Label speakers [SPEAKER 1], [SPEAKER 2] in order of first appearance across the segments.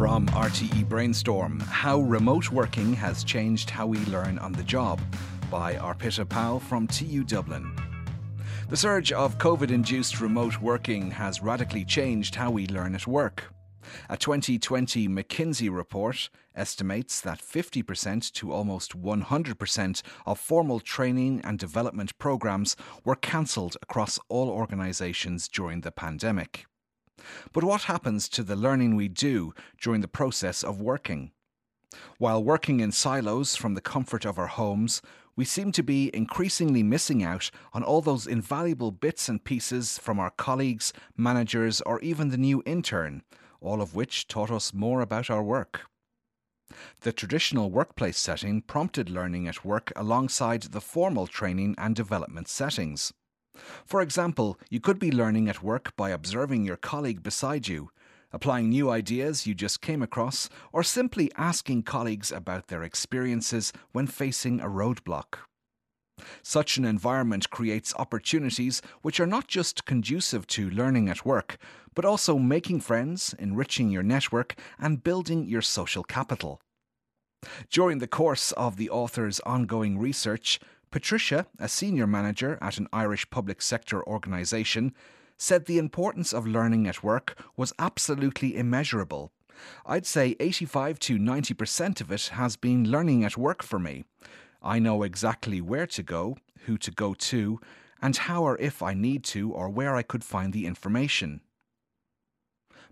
[SPEAKER 1] From RTE Brainstorm How Remote Working Has Changed How We Learn on the Job by Arpita Pal from TU Dublin. The surge of COVID induced remote working has radically changed how we learn at work. A 2020 McKinsey report estimates that 50% to almost 100% of formal training and development programs were cancelled across all organisations during the pandemic. But what happens to the learning we do during the process of working? While working in silos from the comfort of our homes, we seem to be increasingly missing out on all those invaluable bits and pieces from our colleagues, managers, or even the new intern, all of which taught us more about our work. The traditional workplace setting prompted learning at work alongside the formal training and development settings. For example, you could be learning at work by observing your colleague beside you, applying new ideas you just came across, or simply asking colleagues about their experiences when facing a roadblock. Such an environment creates opportunities which are not just conducive to learning at work, but also making friends, enriching your network, and building your social capital. During the course of the author's ongoing research, Patricia, a senior manager at an Irish public sector organisation, said the importance of learning at work was absolutely immeasurable. I'd say 85 to 90% of it has been learning at work for me. I know exactly where to go, who to go to, and how or if I need to, or where I could find the information.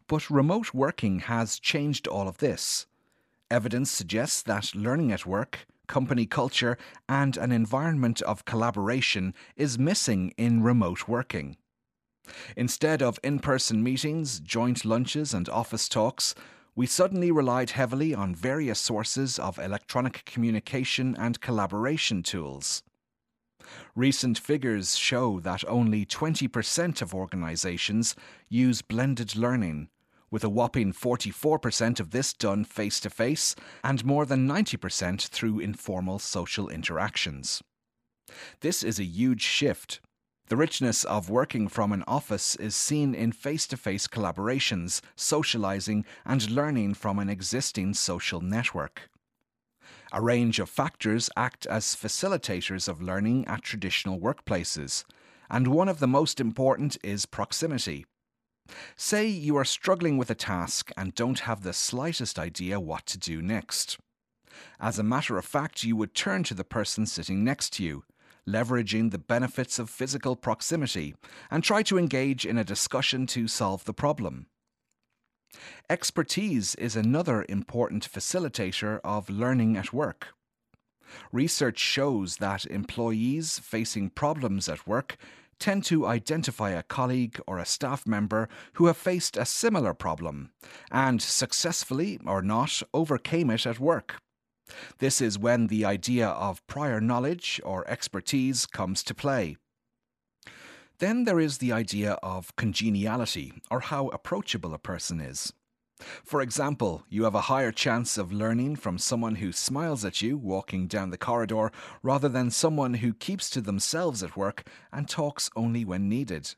[SPEAKER 1] But remote working has changed all of this. Evidence suggests that learning at work, company culture, and an environment of collaboration is missing in remote working. Instead of in person meetings, joint lunches, and office talks, we suddenly relied heavily on various sources of electronic communication and collaboration tools. Recent figures show that only 20% of organisations use blended learning, with a whopping 44% of this done face to face and more than 90% through informal social interactions. This is a huge shift the richness of working from an office is seen in face to face collaborations, socializing, and learning from an existing social network. A range of factors act as facilitators of learning at traditional workplaces, and one of the most important is proximity. Say you are struggling with a task and don't have the slightest idea what to do next. As a matter of fact, you would turn to the person sitting next to you leveraging the benefits of physical proximity, and try to engage in a discussion to solve the problem. Expertise is another important facilitator of learning at work. Research shows that employees facing problems at work tend to identify a colleague or a staff member who have faced a similar problem and successfully or not overcame it at work. This is when the idea of prior knowledge or expertise comes to play. Then there is the idea of congeniality, or how approachable a person is. For example, you have a higher chance of learning from someone who smiles at you walking down the corridor rather than someone who keeps to themselves at work and talks only when needed.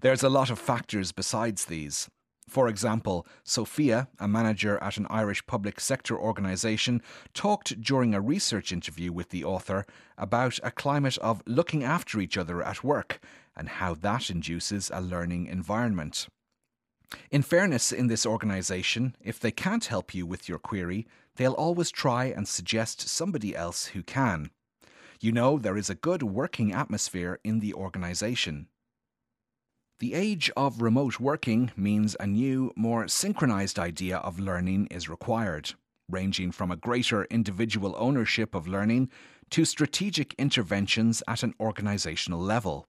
[SPEAKER 1] There's a lot of factors besides these. For example, Sophia, a manager at an Irish public sector organisation, talked during a research interview with the author about a climate of looking after each other at work and how that induces a learning environment. In fairness, in this organisation, if they can't help you with your query, they'll always try and suggest somebody else who can. You know, there is a good working atmosphere in the organisation. The age of remote working means a new, more synchronized idea of learning is required, ranging from a greater individual ownership of learning to strategic interventions at an organizational level.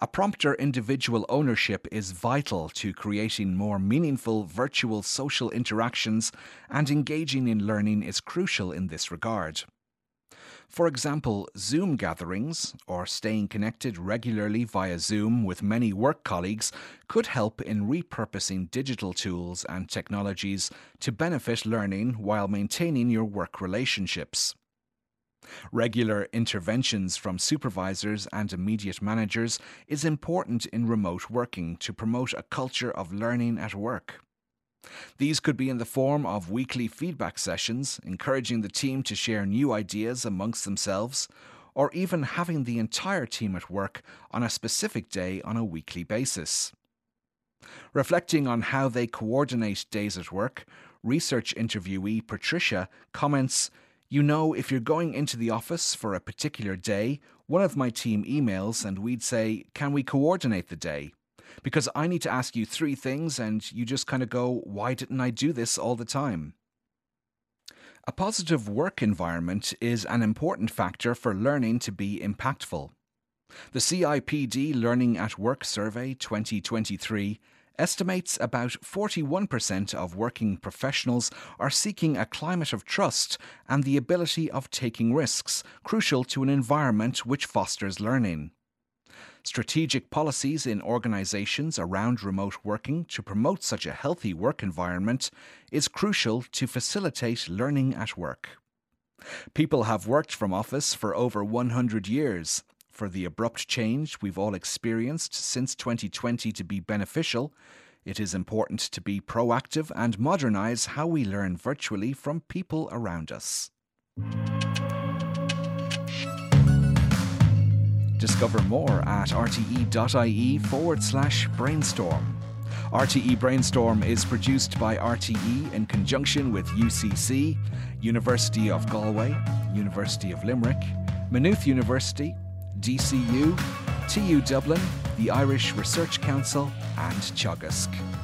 [SPEAKER 1] A prompter individual ownership is vital to creating more meaningful virtual social interactions, and engaging in learning is crucial in this regard. For example, Zoom gatherings, or staying connected regularly via Zoom with many work colleagues, could help in repurposing digital tools and technologies to benefit learning while maintaining your work relationships. Regular interventions from supervisors and immediate managers is important in remote working to promote a culture of learning at work. These could be in the form of weekly feedback sessions, encouraging the team to share new ideas amongst themselves, or even having the entire team at work on a specific day on a weekly basis. Reflecting on how they coordinate days at work, research interviewee Patricia comments You know, if you're going into the office for a particular day, one of my team emails and we'd say, Can we coordinate the day? Because I need to ask you three things and you just kind of go, Why didn't I do this all the time? A positive work environment is an important factor for learning to be impactful. The CIPD Learning at Work Survey 2023 estimates about 41% of working professionals are seeking a climate of trust and the ability of taking risks, crucial to an environment which fosters learning. Strategic policies in organizations around remote working to promote such a healthy work environment is crucial to facilitate learning at work. People have worked from office for over 100 years. For the abrupt change we've all experienced since 2020 to be beneficial, it is important to be proactive and modernise how we learn virtually from people around us. Discover more at rte.ie forward slash brainstorm. RTE Brainstorm is produced by RTE in conjunction with UCC, University of Galway, University of Limerick, Maynooth University, DCU, TU Dublin, the Irish Research Council, and Teagasc.